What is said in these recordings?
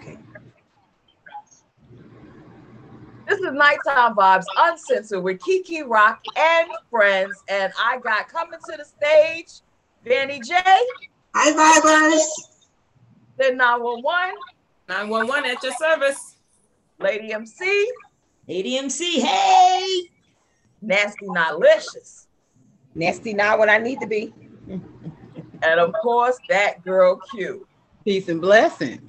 Okay. This is Nighttime Vybez Uncensored with Keke Rock and friends. And I got coming to the stage, Danny J. Hi, Vibers. Then 911. 911 at your service. Lady MC. Lady MC, hey. Nasty Notlicious. Nasty not what I need to be. And of course, that girl Q. Peace and blessings.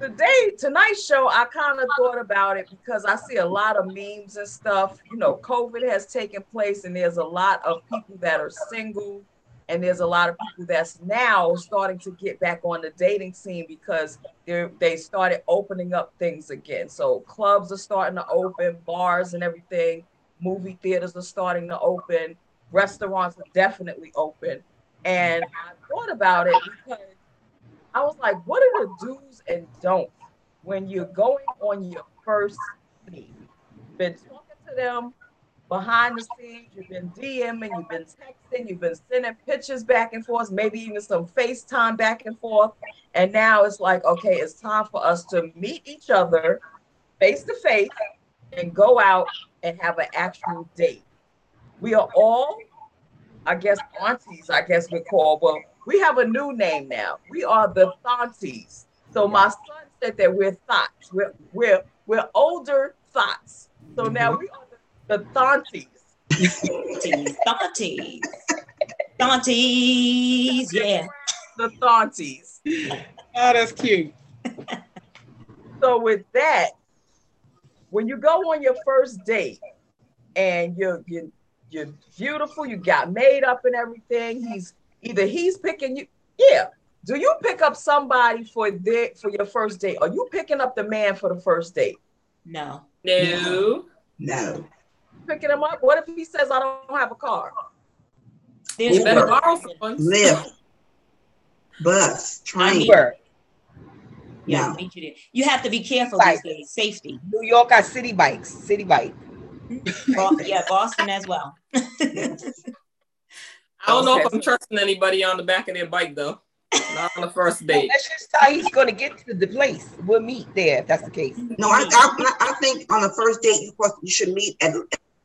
Today, tonight's show, I kind of thought about it because I see a lot of memes and stuff. You know, COVID has taken place, and there's a lot of people that are single, and there's a lot of people that's now starting to get back on the dating scene because they they started opening up things again. So clubs are starting to open, bars and everything, movie theaters are starting to open, restaurants are definitely open. And I thought about it because I was like, what are the do's and don'ts when you're going on your first date? Been talking to them behind the scenes, you've been DMing, you've been texting, you've been sending pictures back and forth, maybe even some FaceTime back and forth. And now it's like, okay, it's time for us to meet each other face to face and go out and have an actual date. We are all, I guess, aunties, I guess we call, well, we have a new name now. We are the Thonties. So my son said that we're thoughts. We're we're we're older thoughts. So mm-hmm. now we are the, the Thonties. Thonties, Thonties. Thonties, yeah. The Thonties. Oh, ah, that's cute. So with that, when you go on your first date and you're you're, you're beautiful, you got made up and everything, he's either he's picking you, yeah. Do you pick up somebody for their for your first date? Are you picking up the man for the first date? No. No. No. Picking him up? What if he says I don't have a car? There's You better borrow someone. Lift. Bus. Train. Uber. yeah, No. you there. You have to be careful Right. these days. Safety. New York got city bikes. City bike. Bo- yeah, Boston as well. I don't know if I'm trusting anybody on the back of their bike though. Not on the first date. That's just how he's gonna get to the place. We'll meet there if that's the case. No, I, I, I think on the first date you supposed you should meet at,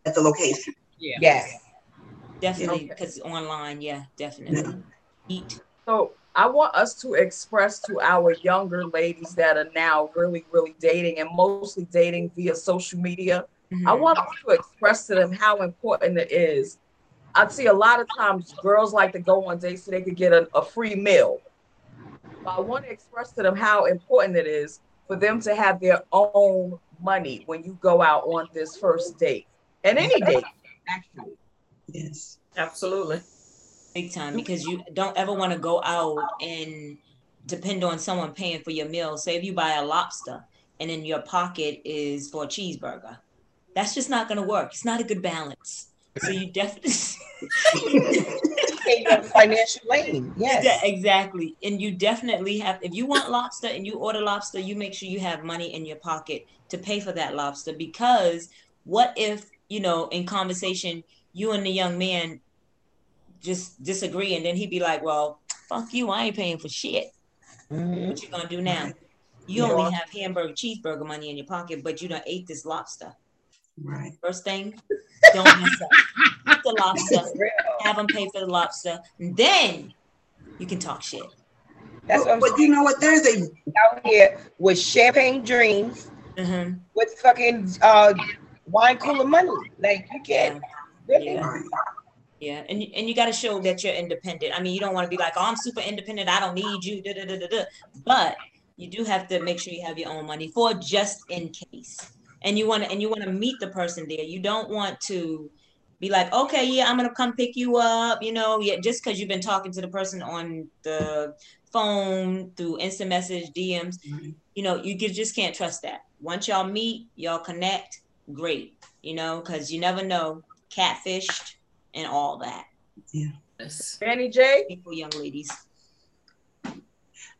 at the location. Yeah. Yes. Definitely, Okay. because online, yeah, definitely. Eat. So I want us to express to our younger ladies that are now really, really dating and mostly dating via social media. Mhm. I want us to express to them how important it is. I see a lot of times girls like to go on dates so they could get a, a free meal. But I want to express to them how important it is for them to have their own money when you go out on this first date and any date, actually. Yes. Absolutely. big time because you don't ever want to go out and depend on someone paying for your meal. Say if you buy a lobster and in your pocket is for a cheeseburger, that's just not going to work. It's not a good balance. So you definitely in financial lane. Yes. Yeah, exactly. And you definitely have if you want lobster and you order lobster, you make sure you have money in your pocket to pay for that lobster because what if, you know, in conversation you and the young man just disagree and then he'd be like, "Well, fuck you. I ain't paying for shit." Mhm. What you to do now? You Yeah. only have hamburger cheeseburger money in your pocket, but you don't ate this lobster. Right. First thing, don't mess up. Eat the lobster, have them pay for the lobster, and then you can talk shit. That's what I'm but you know what? There's a Out here with champagne dreams, hmm with fucking uh wine cooler money. Like you can't really. Yeah. Yeah, and you- and you got to show that you're independent. I mean, you don't want to be like, "Oh, I'm super independent. I don't need you." Da, da, da, da, da. But you do have to make sure you have your own money for just in case. And you want to and you want to meet the person there. You don't want to be like, "Okay, yeah, I'm gonna come pick you up." You know, yeah, just because you've been talking to the person on the phone through instant message, DMs. Right. Mm-hmm. You know, you just can't trust that. Once y'all meet, y'all connect. Great, you know, because you never know catfished and all that. Yes. Danny J, People, young ladies.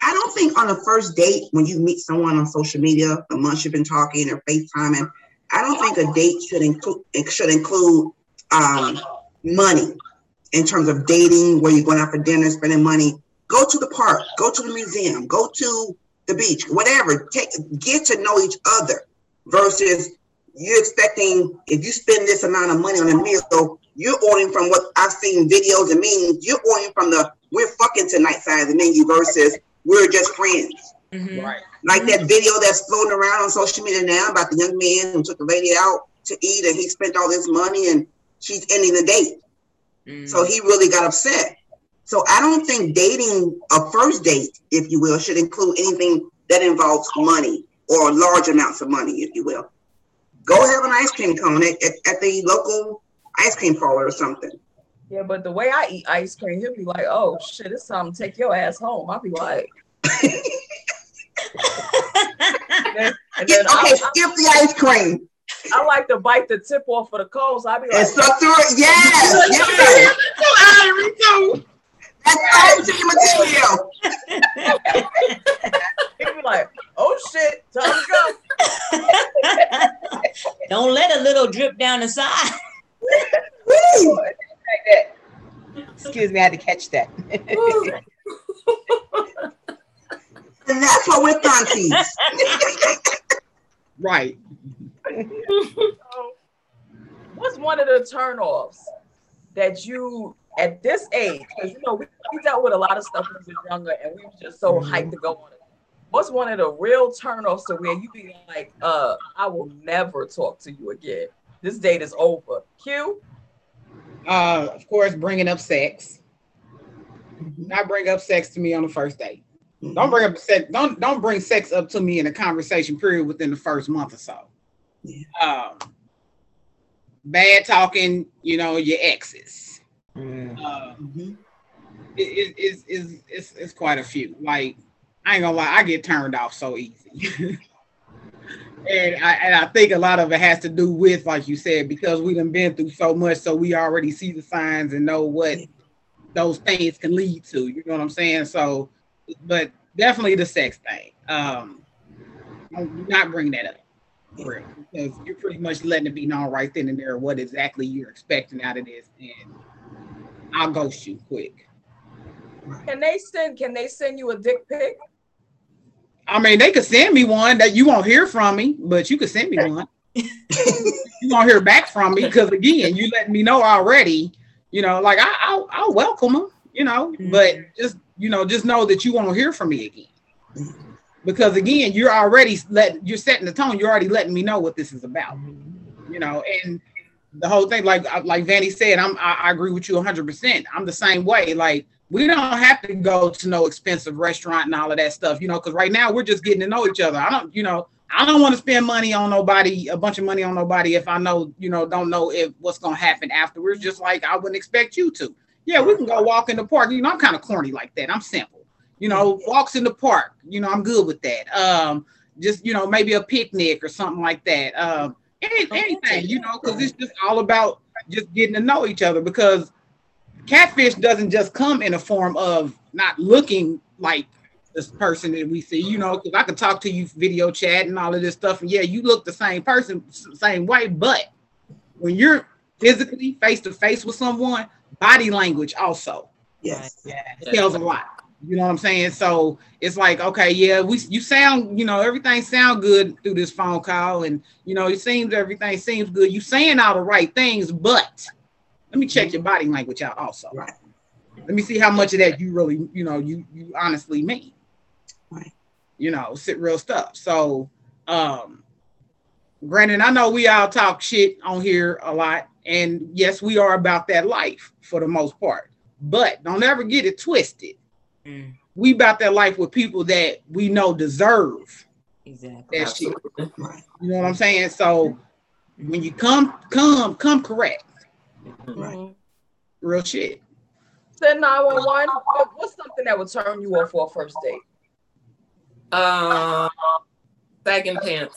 I don't think on the first date when you meet someone on social media, the months you've been talking or FaceTiming, I don't think a date should include should include um, money in terms of dating, where you're going out for dinner, spending money. Go to the park, go to the museum, go to the beach, whatever. Take get to know each other versus you're expecting if you spend this amount of money on a meal, you're ordering from what I've seen videos and means. You're ordering from the we're fucking tonight side of the menu versus we're just friends. Mhm. Right. Like that video that's floating around on social media now about the young man who took the lady out to eat and he spent all this money and she's ending the date. Mhm. So he really got upset. So I don't think dating a first date, if you will, should include anything that involves money or large amounts of money, if you will. Go have an ice cream cone at, at, at the local ice cream parlor or something. Yeah, but the way I eat ice cream, he'll be like, "Oh shit, it's time to take your ass home." I'll be like, and then, and Get, then I, okay, skip the ice cream I, I like to bite the tip off of the coals. I'll be and like, suck through it. Yes, yes. Irie too. That's ice material. he'll be like, "Oh shit, time to go." Don't let a little drip down the side. Woo. Like that. Excuse me, I had to catch that. And that's what we're aunties. Right. So, what's one of the turnoffs that you at this age? Because you know we, we dealt with a lot of stuff when we were younger, and we were just so hyped to go on it. What's one of the real turnoffs to where you be like, uh, I will never talk to you again. This date is over. Q. Uh, of course, bringing up sex. Not bring up sex to me on the first date. Don't bring up sex. Don't don't bring sex up to me in a conversation period within the first month or so. Yeah. Um, bad talking, you know, your exes. Mm. Uh, Mhm. it, it, it's, it's, it's, it's quite a few. Like, I ain't gonna lie, I get turned off so easy. and I and I think a lot of it has to do with, like you said, because we done been through so much, so we already see the signs and know what those things can lead to. You know what I'm saying? So, but definitely the sex thing. Um, not bring that up. Real, because you're pretty much letting it be known right then and there what exactly you're expecting out of this, and I'll ghost you quick. Can they send? Can they send you a dick pic? I mean, they could send me one that you won't hear from me, but you could send me one. you won't hear back from me because again, you let me know already. You know, like I, I'll, I'll welcome them. You know, but mm-hmm. just you know, just know that you won't hear from me again. Because again, you're already let you're setting the tone. You're already letting me know what this is about. You know, and the whole thing, like like Vanny said, I'm I, I agree with you 100. percent I'm the same way. Like we don't have to go to no expensive restaurant and all of that stuff, you know, because right now we're just getting to know each other. I don't, you know, I don't want to spend money on nobody, a bunch of money on nobody if I know, you know, don't know if what's gonna happen afterwards. Just like I wouldn't expect you to. Yeah, we can go walk in the park. You know, I'm kind of corny like that. I'm simple. You know, walks in the park. You know, I'm good with that. Um, just you know, maybe a picnic or something like that. Um, any, anything, you know, because it's just all about just getting to know each other. Because catfish doesn't just come in a form of not looking like this person that we see, you know, because I could talk to you video chat and all of this stuff, and yeah, you look the same person, same way, but when you're physically face to face with someone, body language also Yes. Yeah. tells a lot. You know what I'm saying? So it's like, okay, yeah, we you sound, you know, everything sound good through this phone call, and you know, it seems everything seems good. You saying all the right things, but let me check your body language out also. Right. Let me see how much of that you really, you know, you you honestly mean. Right. You know, sit real stuff. So um granted, I know we all talk shit on here a lot, and yes, we are about that life for the most part. But don't ever get it twisted. Mm, We about that life with people that we know deserve exactly. that shit. Absolutely. Right. You know what I'm saying? So when you come, come, come correct. Right. Mhm. Real shit. Send 911. What- What's something that would turn you off for a first date? Uh, sagging pants.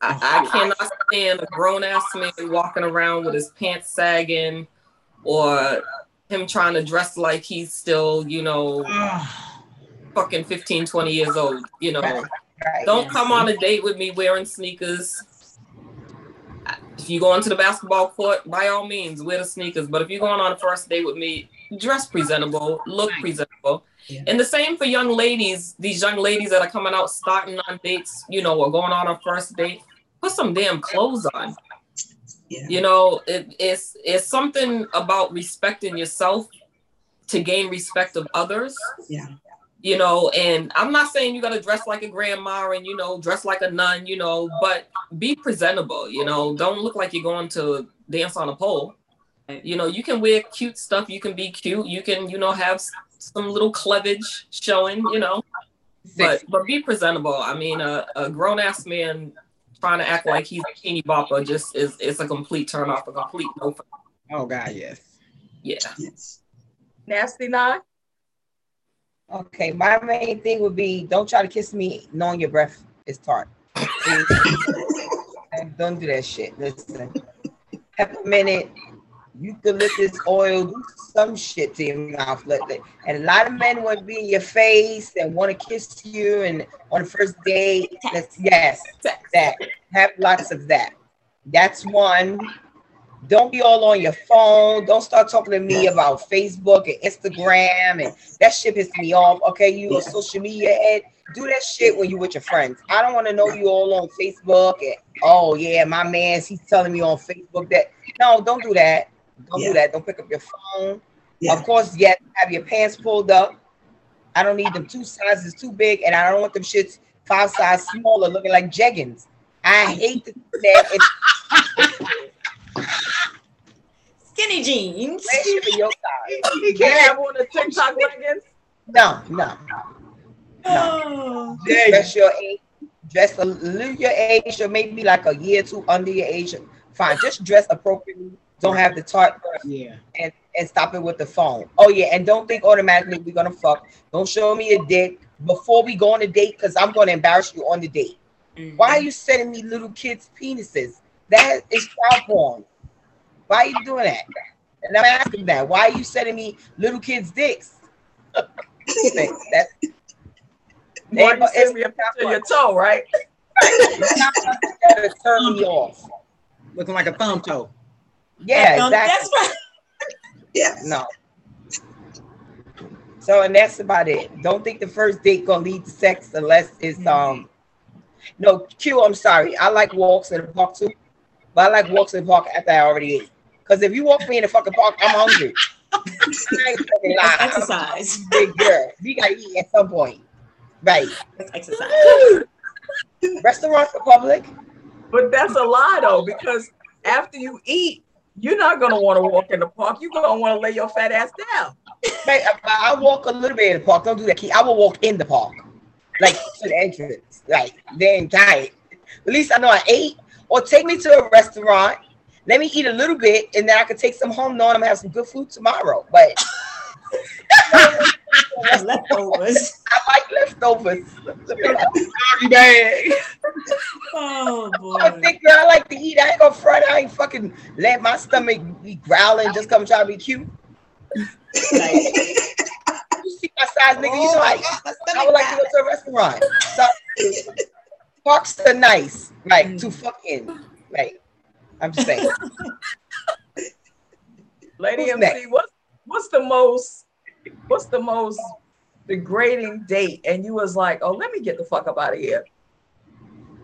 I, I cannot stand a grown ass man walking around with his pants sagging or him trying to dress like he's still, you know, fucking 15, 20 years old. You know, Right. don't come on a date with me wearing sneakers. If you go into the basketball court, by all means, wear the sneakers. But if you're going on a first date with me, dress presentable, look presentable. Yeah. And the same for young ladies, these young ladies that are coming out starting on dates, you know, or going on a first date, put some damn clothes on. Yeah. You know, it, it's it's something about respecting yourself to gain respect of others. Yeah. You know, and I'm not saying you gotta dress like a grandma and you know, dress like a nun, you know, but be presentable, you know, don't look like you're going to dance on a pole. You know, you can wear cute stuff, you can be cute, you can, you know, have some little cleavage showing, you know, but but be presentable. I mean, a, a grown ass man trying to act like he's a teeny bopper just is it's a complete turn off, a complete no. for- Oh God, yes. Yeah. Yes. Nasty nine. Okay, my main thing would be don't try to kiss me knowing your breath is tart. Don't do that shit. Listen, peppermint, eucalyptus oil, do some shit to your mouth. Let- let- And a lot of men want to be in your face and want to kiss you and on the first date. Yes, that. Have lots of that. That's one. Don't be all on your phone. Don't start talking to me about Facebook and Instagram and that shit pisses me off. Okay, you a social media head. Do that shit when you with your friends. I don't want to know you all on Facebook and oh yeah, my man's he's telling me on Facebook that no, don't do that. Don't Yeah. do that. Don't pick up your phone. Yeah. Of course, yes, have your pants pulled up. I don't need them two sizes too big, and I don't want them shits five size smaller, looking like jeggings. I hate that. It's Skinny jeans. especially for your size. You can't have on the TikTok leggings. No, no. Oh. Dress your age. Dress a little your age, or maybe like a year or two under your age. Fine. Just dress appropriately. Don't have the tart Yeah. and, and stop it with the phone. Oh yeah, and don't think automatically we're gonna fuck. Don't show me a dick before we go on a date because I'm gonna embarrass you on the date. Mhm. Why are you sending me little kids' penises? That is child porn. Why are you doing that? And I'm asking that. Why are you sending me little kids' dicks? That's Or you send me a picture of your toe, right? it's not something that'll turn me off. Looking like a thumb toe. Yeah, exactly. That's right. Yes. No. So and that's about it. Don't think the first date gonna lead to sex unless it's um no Q, I'm sorry. I like walks in the park too. But I like walks in the park after I already ate. Because if you walk me in the fucking park, I'm hungry. I ain't fucking That's lying. I'm exercise. big girl. We gotta eat at some point. Right. That's exercise. Restaurants are public. But that's a lie though, because after you eat, you're not gonna want to walk in the park. You're gonna want to lay your fat ass down. I, I walk a little bit in the park. Don't do that, Key. I will walk in the park, like to the entrance. Like then tired. At least I know I ate. Or take me to a restaurant. Let me eat a little bit, and then I can take some home, knowing I'm gonna have some good food tomorrow. But Leftovers. I like leftovers. Doggy bag. Oh I'm boy. thick girl. I like to eat. I ain't gonna front. I ain't fucking let my stomach be growling. Just come try to be cute. Like, You see my size, nigga. You know I, I would like to go to a restaurant. So, parks are nice, like to fucking, right? I'm just saying. Lady Who's MC, next? what's what's the most what's the most degrading date? And you was like, oh, let me get the fuck up out of here.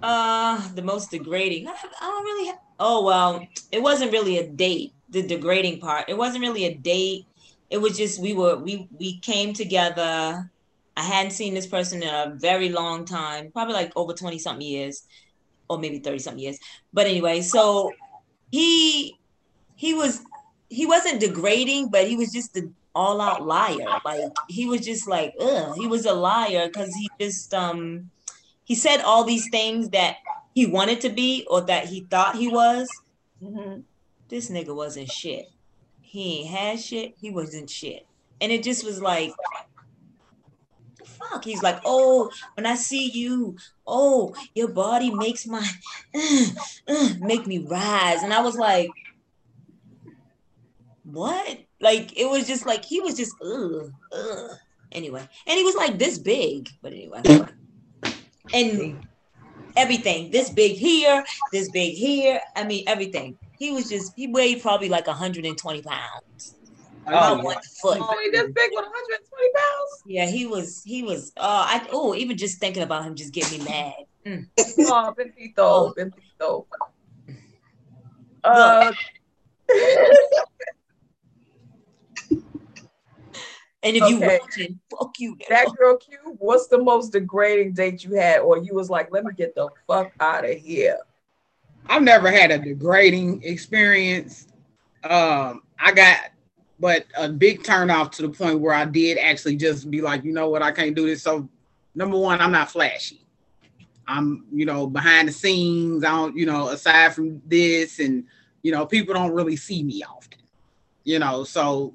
Uh, the most degrading. I, I don't really. Ha- oh well, it wasn't really a date. The degrading part. It wasn't really a date. It was just we were we we came together. I hadn't seen this person in a very long time, probably like over twenty something years, or maybe thirty something years. But anyway, so he he was he wasn't degrading, but he was just the all out liar. Like he was just like, ugh, he was a liar because he just um he said all these things that he wanted to be or that he thought he was. Mhm. This nigga wasn't shit. He ain't had shit. He wasn't shit. And it just was like, fuck. He's like, oh, when I see you, oh, your body makes my, uh, uh, make me rise. And I was like, what? Like, it was just like, he was just, ugh, ugh. Anyway, and he was like this big, but anyway. And everything, this big here, this big here. I mean, everything. He was just, he weighed probably like 120 pounds. About Oh, one foot. Oh, he this big with 120 pounds? Yeah, he was. He was. Uh, I oh, even just thinking about him just get me mad. Mm. Oh, Bentito, Bentito. Uh, And if you Okay. watching, fuck you. that girl Q, what's the most degrading date you had, or you was like, let me get the fuck out of here? I've never had a degrading experience. Um, I got, but a big turn off to the point where I did actually just be like, you know what, I can't do this. So, number one, I'm not flashy. I'm, you know, behind the scenes. I don't, you know, aside from this, and you know, people don't really see me often. You know, so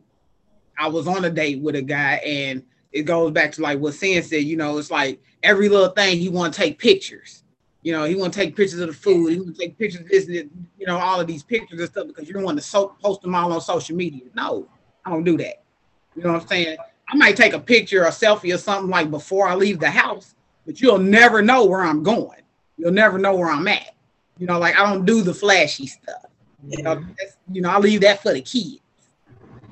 I was on a date with a guy, and it goes back to like what Sin said. You know, it's like every little thing he want to take pictures. You know, he want to take pictures of the food. He want to take pictures of this, and that, you know, all of these pictures and stuff because you don't want to so- post them all on social media. No, I don't do that. You know what I'm saying? I might take a picture or selfie or something like before I leave the house, but you'll never know where I'm going. You'll never know where I'm at. You know, like I don't do the flashy stuff. You know, that's, you know, I leave that for the kids.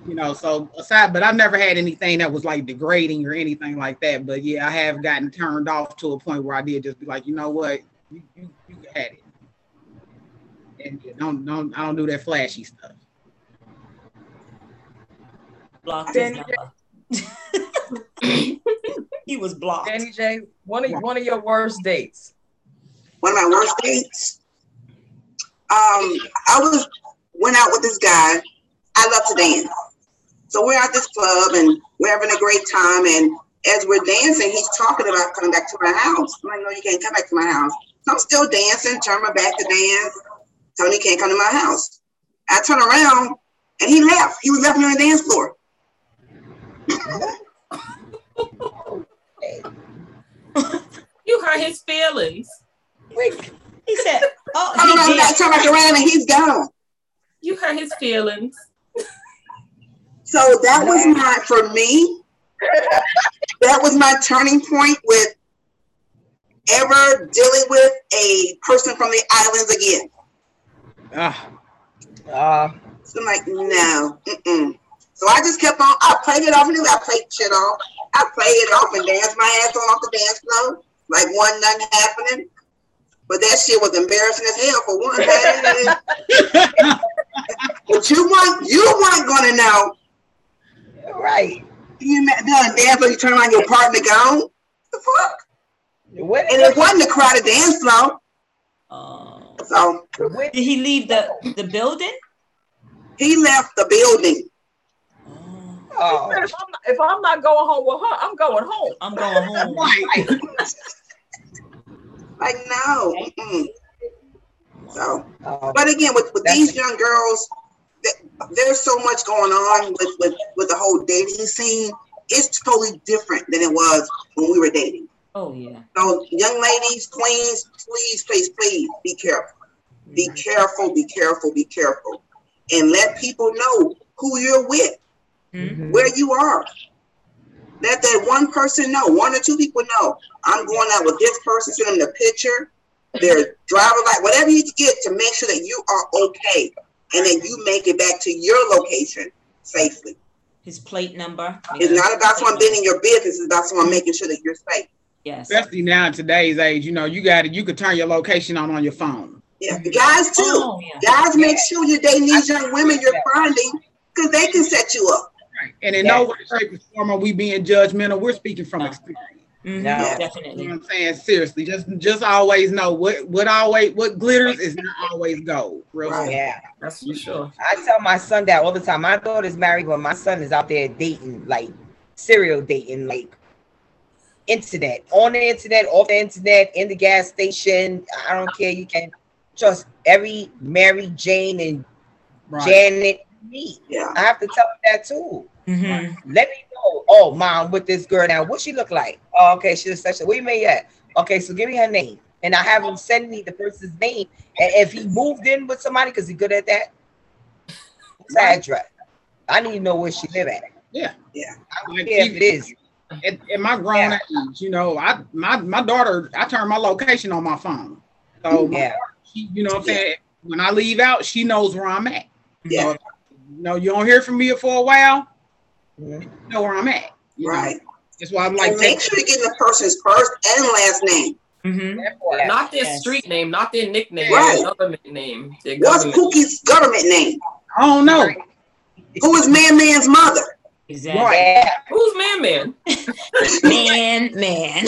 You know, so aside, but I've never had anything that was like degrading or anything like that. But yeah, I have gotten turned off to a point where I did just be like, you know what, you, you, you had it. And yeah, don't don't I don't do that flashy stuff. blocked his Then- number. he was blocked. Danny J, one of one of your worst dates. one of my worst dates. Um, I was went out with this guy. I love to dance. So we're at this club and we're having a great time. And as we're dancing, he's talking about coming back to my house. I'm like, no, you can't come back to my house. So I'm still dancing, turn my back to dance. Tony can't come to my house. I turn around and he left. He was left me on the dance floor. You hurt his feelings. He said, "Oh, Turn he around, did." back, turn back around and he's gone. You hurt his feelings. So that was my, for me, that was my turning point with ever dealing with a person from the islands again. Ah, Uh, So I'm like, no. Mm-mm. So I just kept on, I played it off and I played shit off. I played it off and danced my ass on off the dance floor, like one nothing happening. But that shit was embarrassing as hell for one. but you weren't, you weren't gonna know. right. You met doing dance floor, you turn around, your partner gone. The fuck? When, And it wasn't a crowded dance floor. Oh. So Did he leave the the building? he left the building. Oh, If I'm, not, if I'm not going home with her, I'm going home. I'm going home. right. Like, no. Mm-mm. So, oh, but again, with, with That's- these young girls, th- there's so much going on with, with, with the whole dating scene. It's totally different than it was when we were dating. Oh yeah. So, young ladies, queens, please, please, please be careful. Be careful, be careful, be careful. And let people know who you're with, Mhm. where you are. Let that one person know, one or two people know. I'm going out with this person, send them the picture, their driver light, whatever you get to make sure that you are okay. And then you make it back to your location safely. His plate number. It's not about someone being in your business, it's about someone making sure that you're safe. Yes. Especially now in today's age, you know, you got to you could turn your location on on your phone. Yeah, guys too. Oh yeah. Guys, make sure you're dating these young women you're finding because they can set you up. Right. And in Yeah. no way, shape, or form are we being judgmental. We're speaking from No. experience. Mhm, No. You Definitely. know what I'm saying? Seriously, just just always know what what always what glitters is not always gold. Real Right. yeah. That's for sure. I tell my son that all the time. My daughter's married, but my son is out there dating, like serial dating, like internet, on the internet, off the internet, in the gas station. I don't care. You can trust every Mary Jane and Right. Janet. Me, Yeah. I have to tell her that too. Mhm. Let me know. Oh, mom, with this girl now, what she look like? Oh, okay, she's such a. Where you made at? Okay, so give me her name, and I have him send me the person's name. And if he moved in with somebody, because he's good at that, what's the address? I need to know where she live at. Yeah. Yeah. I don't Like, care if it is. At, at my grown age, you know, I my my daughter, I turn my location on my phone. So my Yeah. daughter, she, you know what I'm saying? When I leave out, she knows where I'm at. Yeah. So, you know, you don't hear from me for a while. Mhm. You know where I'm at. you know? Right. That's why I'm like, And make sure you get the person's first and last name. Mhm. That. Not their Yes. street name, not their nickname, Right. their government name. Their What's government. Pookie's government name? I don't know. Who is Man Man's mother? Exactly. Right. Who's man man? Man, man.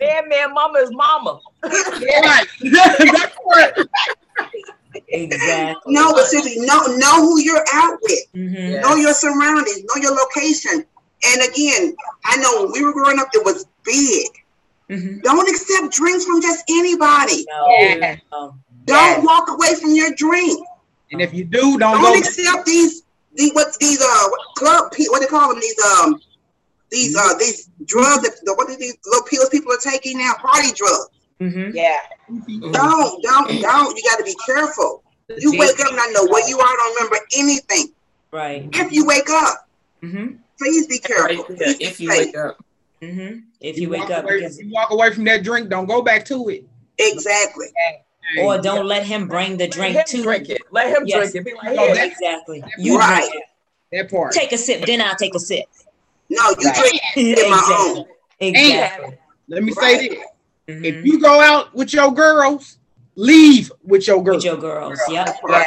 Man, man, mama is mama. Right. That's what. Exactly. No, but seriously, know know who you're out with. Mhm. Yeah. Know your surroundings. Know your location. And again, I know when we were growing up, it was big. Mhm. Don't accept drinks from just anybody. No. Yeah. Don't Yes. walk away from your drink. And if you do, don't Don't go. accept these these what these uh what club what they call them these um these uh these drugs that the, what are these little pills people are taking now party drugs. Mhm. Yeah. Mhm. Don't don't don't. You got to be careful. You wake up and I know where you are. I don't remember anything. Right. If you wake up, mm-hmm. please be careful. Right there, Please if you safe. wake up. Mhm. If you wake up, away, because, you walk away from that drink, don't go back to it. Exactly. or don't let him bring the drink to drink it. Let him Yes. drink it. Be like, No, yeah, Exactly. You Right. drink that part. Take a sip, then I'll take a sip. No, you Right. drink it my own. exactly. Exactly. Let me Right. say this: Mhm. if you go out with your girls, leave with your girls. With your girls. Yep. Yeah.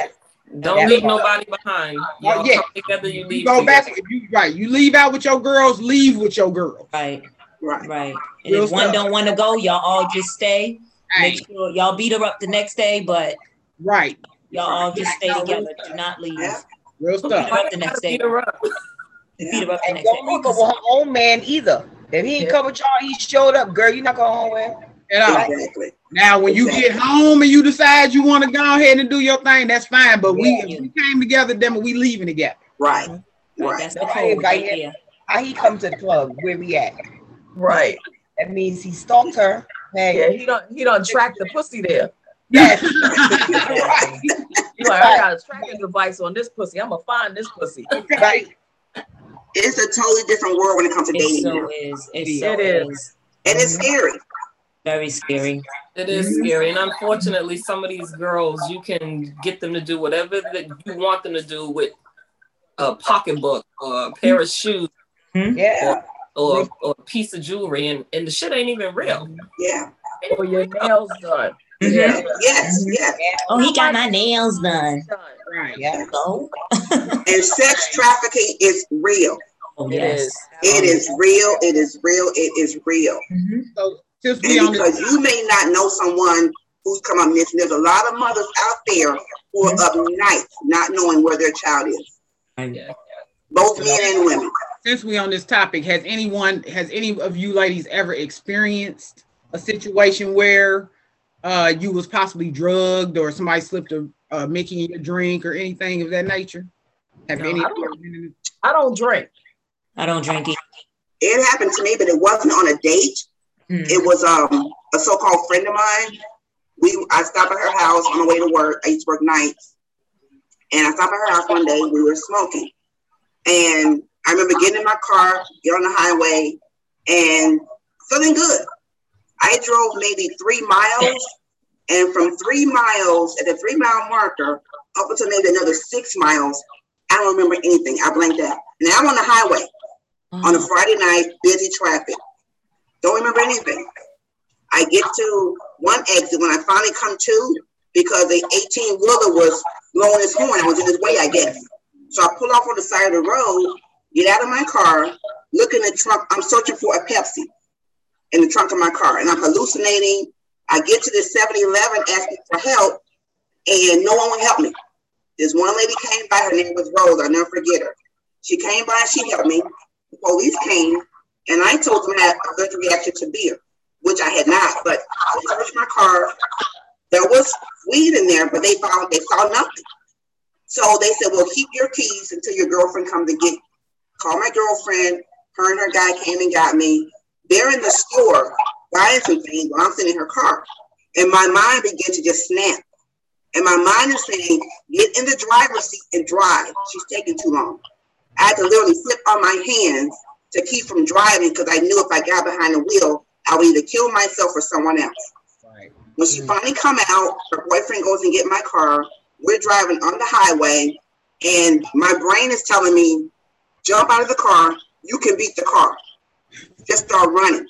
Don't That leave part. nobody behind. Y'all yeah. come together, you you leave go back. together. If you right, you leave out with your girls. Leave with your girls. Right. Right. Right. And Real if one don't want to go, y'all all just stay. Hey, Make sure y'all beat her up the next day, but right, y'all all just stay Yeah. together. Do not leave. Yeah. real Beat stuff. her up the next day. Beat her up. Beat her up the next day. don't leave her with her own man either. If he ain't Yeah. covered y'all, he showed up, girl. You not going home with him. At all. Exactly. Now, when you get home and you decide you want to go ahead and do your thing, that's fine. But we, Yeah. if we came together, then we leaving together. Right. Right, Right. That's the Right, code right right How he come to the club? Where we at? right. That means he stalked her. Hey, Yeah, he don't he don't track the pussy there. yes. right. You like, I got a tracking device on this pussy. I'm gonna find this pussy. right. It's a totally different world when it comes to It dating. so now. is. It It so is. is. And it's Mm-hmm. scary. Very scary. It is scary, and unfortunately, some of these girls, you can get them to do whatever that you want them to do with a pocketbook or a pair of shoes Yeah. or, or a piece of jewelry, and, and the shit ain't even real. Yeah. Or your nails done. Mhm. Yeah. Yes. Yes. Oh, he got my nails done. Done. Right. Yeah. Oh, And sex trafficking is real. oh It yes. is. It is real. It is real. It is real. Mhm. So since we And on because this, you may not know someone who's come up missing, there's a lot of mothers out there who are up nights not knowing where their child is, Yeah. both men and women. since we on this topic, has anyone, has any of you ladies ever experienced a situation where uh you was possibly drugged or somebody slipped a, a Mickey in your drink or anything of that nature? Have No, any? I I don't drink. I don't drink it. It happened to me, but it wasn't on a date. Hmm. It was um a so-called friend of mine. We I stopped at her house on the way to work. I used to work nights. And I stopped at her house one day, we were smoking. And I remember getting in my car, get on the highway, and feeling good. I drove maybe three miles, and from three miles at the three mile marker up until maybe another six miles, I don't remember anything. I blanked out. Now I'm on the highway on a Friday night, busy traffic. Don't remember anything. I get to one exit when I finally come to because the 18 wheeler was blowing his horn. I was in his way, I guess. So I pull off on the side of the road, get out of my car, look in the trunk. I'm searching for a Pepsi in the trunk of my car, and I'm hallucinating. I get to the 7 Eleven asking for help, and no one would help me. This one lady came by, her name was Rose, I'll never forget her. She came by, she helped me. The police came, and I told them I had a allergic reaction to beer, which I had not. But I searched my car. There was weed in there, but they found they saw nothing. So they said, "Well, keep your keys until your girlfriend comes to get." Call my girlfriend. Her and her guy came and got me. They're in the store buying some things while I'm sitting in her car, and my mind began to just snap. And my mind is saying, "Get in the driver's seat and drive." She's taking too long. I had to literally flip on my hands to keep from driving because I knew if I got behind the wheel, I would either kill myself or someone else. Right. When she finally come out, her boyfriend goes and get my car. We're driving on the highway, and my brain is telling me, jump out of the car. You can beat the car. Just start running.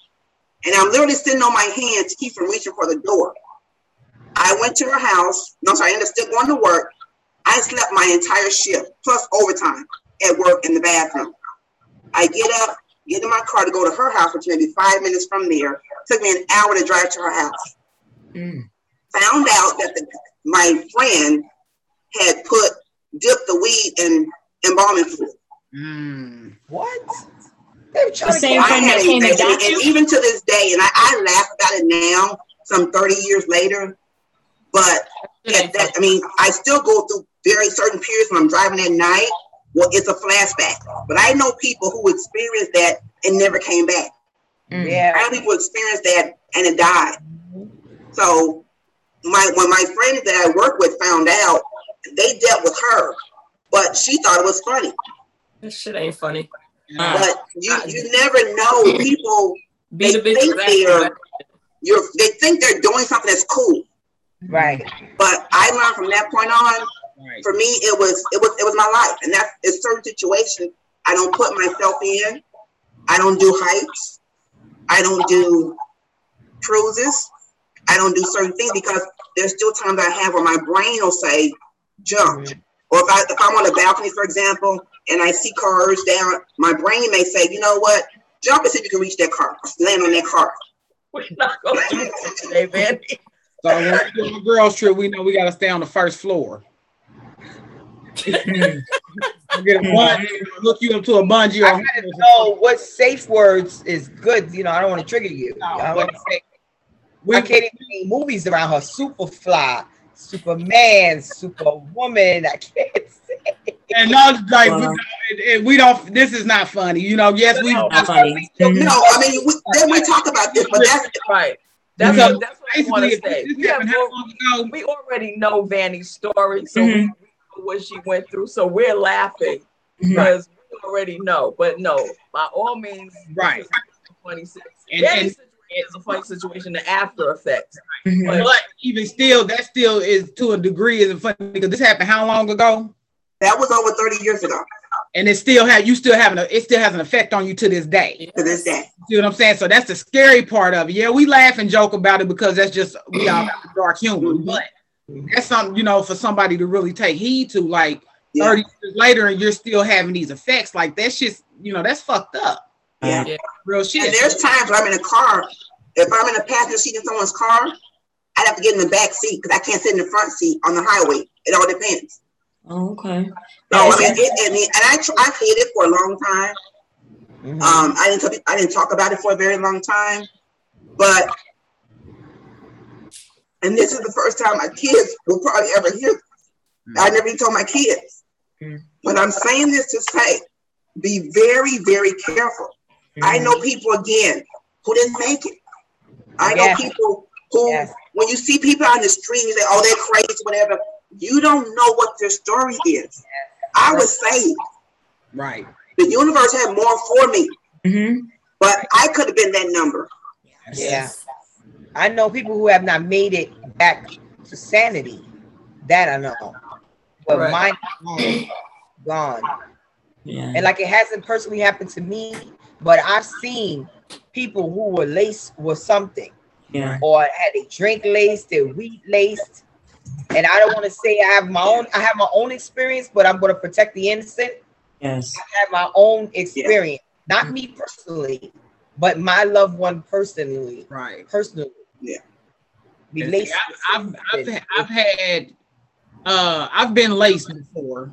And I'm literally sitting on my hands to keep from reaching for the door. I went to her house. No, sorry, I ended up still going to work. I slept my entire shift plus overtime at work in the bathroom. I get up, get in my car to go to her house, which may be five minutes from there. Took me an hour to drive to her house. Mm. Found out that the, my friend had put dipped the weed in embalming fluid. Mm. What? They were trying The same get I friend that came and and, got you? and even to this day, and I, I laugh about it now, some 30 years later. But at that, I mean, I still go through very certain periods when I'm driving at night. Well, it's a flashback. But I know people who experienced that and never came back. Mm. I Yeah. know people experienced that and it died. So my when my friends that I work with found out, they dealt with her, but she thought it was funny. This shit ain't funny. Uh, But you you never know. People Be the They bitch think they're- right. you're they think they're doing something that's cool. Right. But I learned from that point on, Right. for me, it was it was it was my life. And that's in certain situations I don't put myself in. I don't do hikes. I don't do cruises. I don't do certain things because there's still times I have where my brain will say, jump. Or if I if I'm on a balcony, for example, and I see cars down, my brain may say, you know what? Jump and see if you can reach that car. Land on that car. We're not gonna do that today, Vandy. So when we do a girls trip, we know we gotta stay on the first floor. We'll get a bungee, look you up to a bungee. I gotta know what safe words is good. You know, I don't want to trigger you. No, I want to say we, I can't even name movies around her. Superfly, Superman, Superwoman. I can't say. and not like we, we don't. This is not funny. You know. Yes, we. Not funny. No. I mean we, then we talk about this, but that's Right. That's So, what, that's what I want to say. We, have happened how more, long ago? we already know Vanny's story, so Mhm. we, we know what she went through. So we're laughing because we already know. But no, by all means, Right. this is a funny And- Vanny's and- situation a funny situation. The after effects. Mhm. But But even still, that still is to a degree isn't funny because this happened how long ago? that was over 30 years ago And it still had you still having a it still has an effect on you to this day. to this day. See what I'm saying? So that's the scary part of it. Yeah, we laugh and joke about it because that's just we all have dark humor. Mhm. But that's something, you know, for somebody to really take heed to, like Yeah. 30 years later, and you're still having these effects. Like that's just, you know, that's fucked up. Yeah. Yeah. Real shit. And there's times where I'm in a car. If I'm in a passenger seat in someone's car, I'd have to get in the back seat because I can't sit in the front seat on the highway. It all depends. Oh, okay. So I Yes. mean, it, and, and I I hid it for a long time. Mhm. Um, I didn't talk, I didn't talk about it for a very long time, but and this is the first time my kids will probably ever hear. This. I never even told my kids, Mm. but I'm saying this to say, be very very careful. I know people again who didn't make it. I know Yes. people who, Yes. when you see people on the street, you say, "Oh, they're crazy," whatever. You don't know what their story is. I was saved. right. The universe had more for me, Mhm. but I could have been that number. Yeah. I know people who have not made it back to sanity. That I know. But Right. mine is gone. Yeah. And like it hasn't personally happened to me, but I've seen people who were laced with something Yeah. or had a drink laced, their weed laced. And I don't want to say I have my own, I have my own experience, but I'm going to protect the innocent. Yes. I have my own experience, not me personally, but my loved one personally. Right. Personally, Yeah. Be laced I've, I've, I've, something. I've had uh I've been laced before,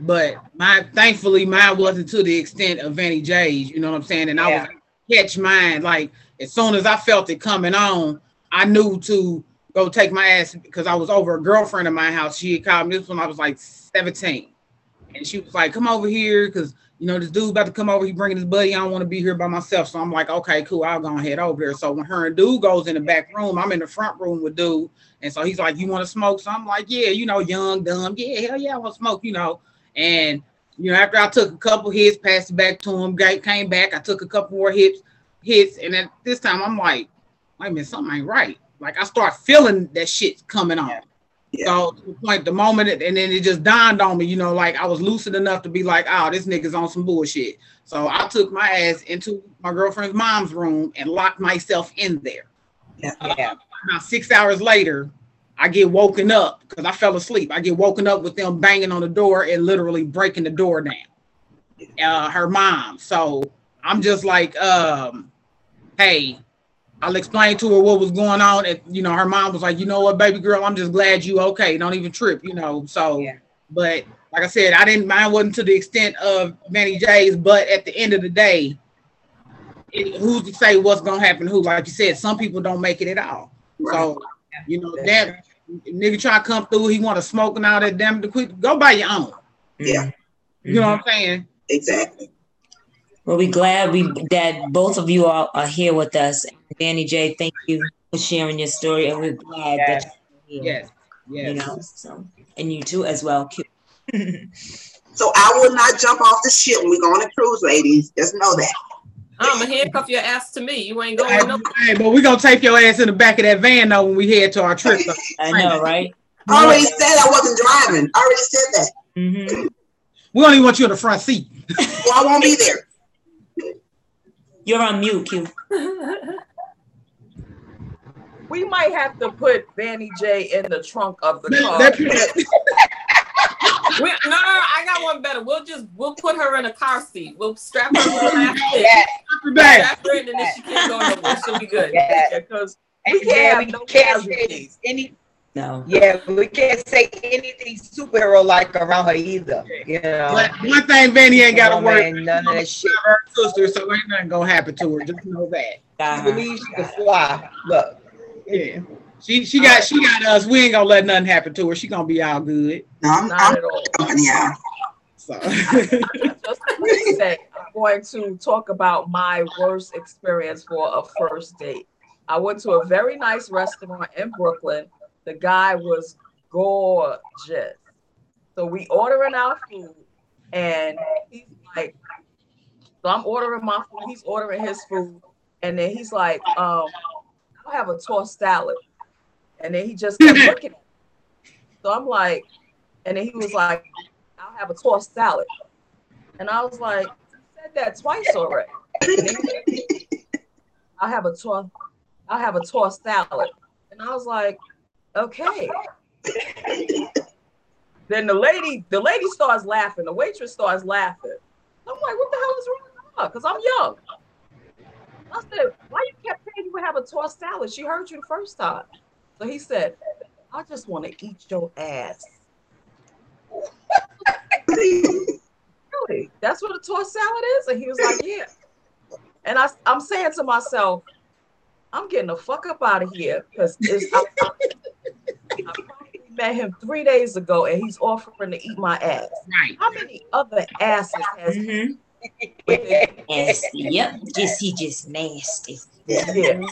but my thankfully mine wasn't to the extent of Vanny J's, you know what I'm saying? And I was catch mine like as soon as I felt it coming on, I knew to go take my ass because I was over a girlfriend of my house. She had called me this when I was like 17. And she was like, come over here because you know this dude about to come over. He bringing his buddy. I don't want to be here by myself. So I'm like, okay, cool. I'll go and head over there. So when her and dude goes in the back room, I'm in the front room with dude. And so he's like, You want to smoke? So I'm like, Yeah, you know, young, dumb. Yeah, hell yeah, I want to smoke, you know. And you know, after I took a couple hits, passed it back to him, came back, I took a couple more hits, hits, and at this time I'm like, wait a minute, something ain't right. Like I start feeling that shit coming on. So to the point, the moment, it, and then it just dawned on me, you know, like I was lucid enough to be like, oh, this nigga's on some bullshit. So I took my ass into my girlfriend's mom's room and locked myself in there. Yeah. About six hours later, I get woken up because I fell asleep. I get woken up with them banging on the door and literally breaking the door down. Uh, her mom. So I'm just like, um, hey, I'll explain to her what was going on. And you know, her mom was like, you know what, baby girl, I'm just glad you okay. Don't even trip, you know. So, Yeah. but like I said, I didn't mine wasn't to the extent of Manny J's, but at the end of the day, it, who's to say what's gonna happen? Who, like you said, some people don't make it at all. So, you know, that nigga try to come through, he want to smoke and all that damn the quick go by your own. Yeah. You know what I'm mm-hmm. saying? Exactly. Well, we're glad we that both of you all are here with us. Danny J, thank you for sharing your story, and we're glad Yes. that you're here. Yes. Yes. You know, so and you too as well. Q. So I will not jump off the ship when we go on a cruise, ladies. Just know that. I'm gonna handcuff your ass to me. You ain't Hey, going no. hey, but we're gonna take your ass in the back of that van though when we head to our trip. though. I know, right? I already said I wasn't driving. I already said that. hmm We don't even want you in the front seat. Well, I won't be there. You're on mute, Q. We might have to put Vanny J in the trunk of the car. That- We, no, no, no, I got one better. We'll just we'll put her in a car seat. We'll strap her to the last seat. Strap her in, and then she can't go nowhere. She'll be good. Yes. because And We can't yeah, have we no can't say casualties. any. No. Yeah, we can't say anything superhero like around her either. You know, But one thing Vanny ain't got to Come on, oh, worry. man, none of that shit. Her sister, so ain't nothing gonna happen to her. Just know that. Got She her. believes she can fly. Look, Yeah. She she got she got us. We ain't gonna let nothing happen to her. She gonna be all good. No, I'm, not I'm at all. company, y'all. So Just to say, I'm going to talk about my worst experience for a first date. I went to a very nice restaurant in Brooklyn. The guy was gorgeous. So we ordering our food, and he's like, so I'm ordering my food. He's ordering his food, and then he's like, um, I'll have a tossed salad. And then he just kept looking at me. So I'm like, and then he was like, I'll have a tossed salad. And I was like, you said that twice already. And then he said, I'll have a tossed, I'll have a tossed salad. And I was like, okay. then the lady, the lady starts laughing. The waitress starts laughing. I'm like, what the hell is wrong? Because I'm young. I said, why you kept saying you would have a tossed salad? She heard you the first time. So he said, I just want to eat your ass. Really? That's what a tossed salad is? And he was like, Yeah. And I, I'm saying to myself, I'm getting the fuck up out of here because I, I, I probably met him three days ago and he's offering to eat my ass. right. How many other asses has hmm it? Nasty. Yep. Just he just nasty. Yeah.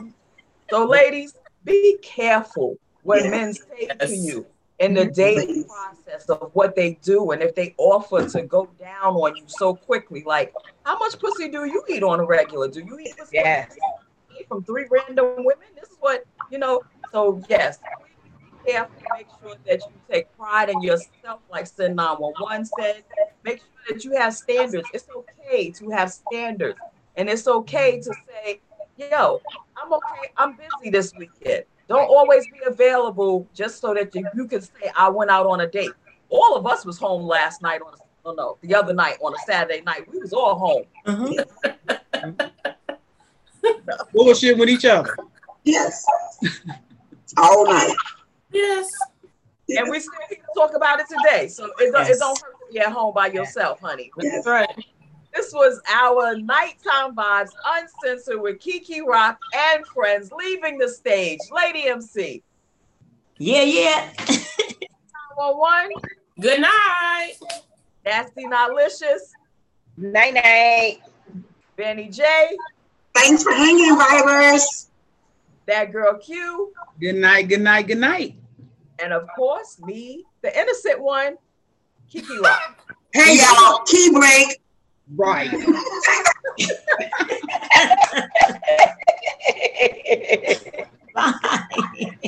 So, ladies, be careful what Yeah. men say to you in the dating process of what they do and if they offer to go down on you so quickly. Like, how much pussy do you eat on a regular? Do you eat pussy yes, from three random women? This is what, you know. So, yes, be careful. Make sure that you take pride in yourself, like Sin 911 said. Make sure that you have standards. It's okay to have standards. And it's okay to say, yo, I'm okay. I'm busy this weekend. Don't always be available just so that you, you can say I went out on a date. All of us was home last night on a, oh no, the other night on a Saturday night. We was all home. Uh-huh. Bullshit with each other. Yes. All night. Yes. And we still here to talk about it today. So it don't, it don't hurt to be at home by yourself, honey. That's right. This was our Nighttime Vybez uncensored with Keke Rock and friends leaving the stage. Lady MC. Yeah, yeah. 911, Good night. Nasty Notlicious, night night. Benny J, Thanks for hanging, vibers. that girl Q, Good night. Good night. Good night. and of course, me, the innocent one, Keke Rock. Hey, y'all. Key break. Right. Bye.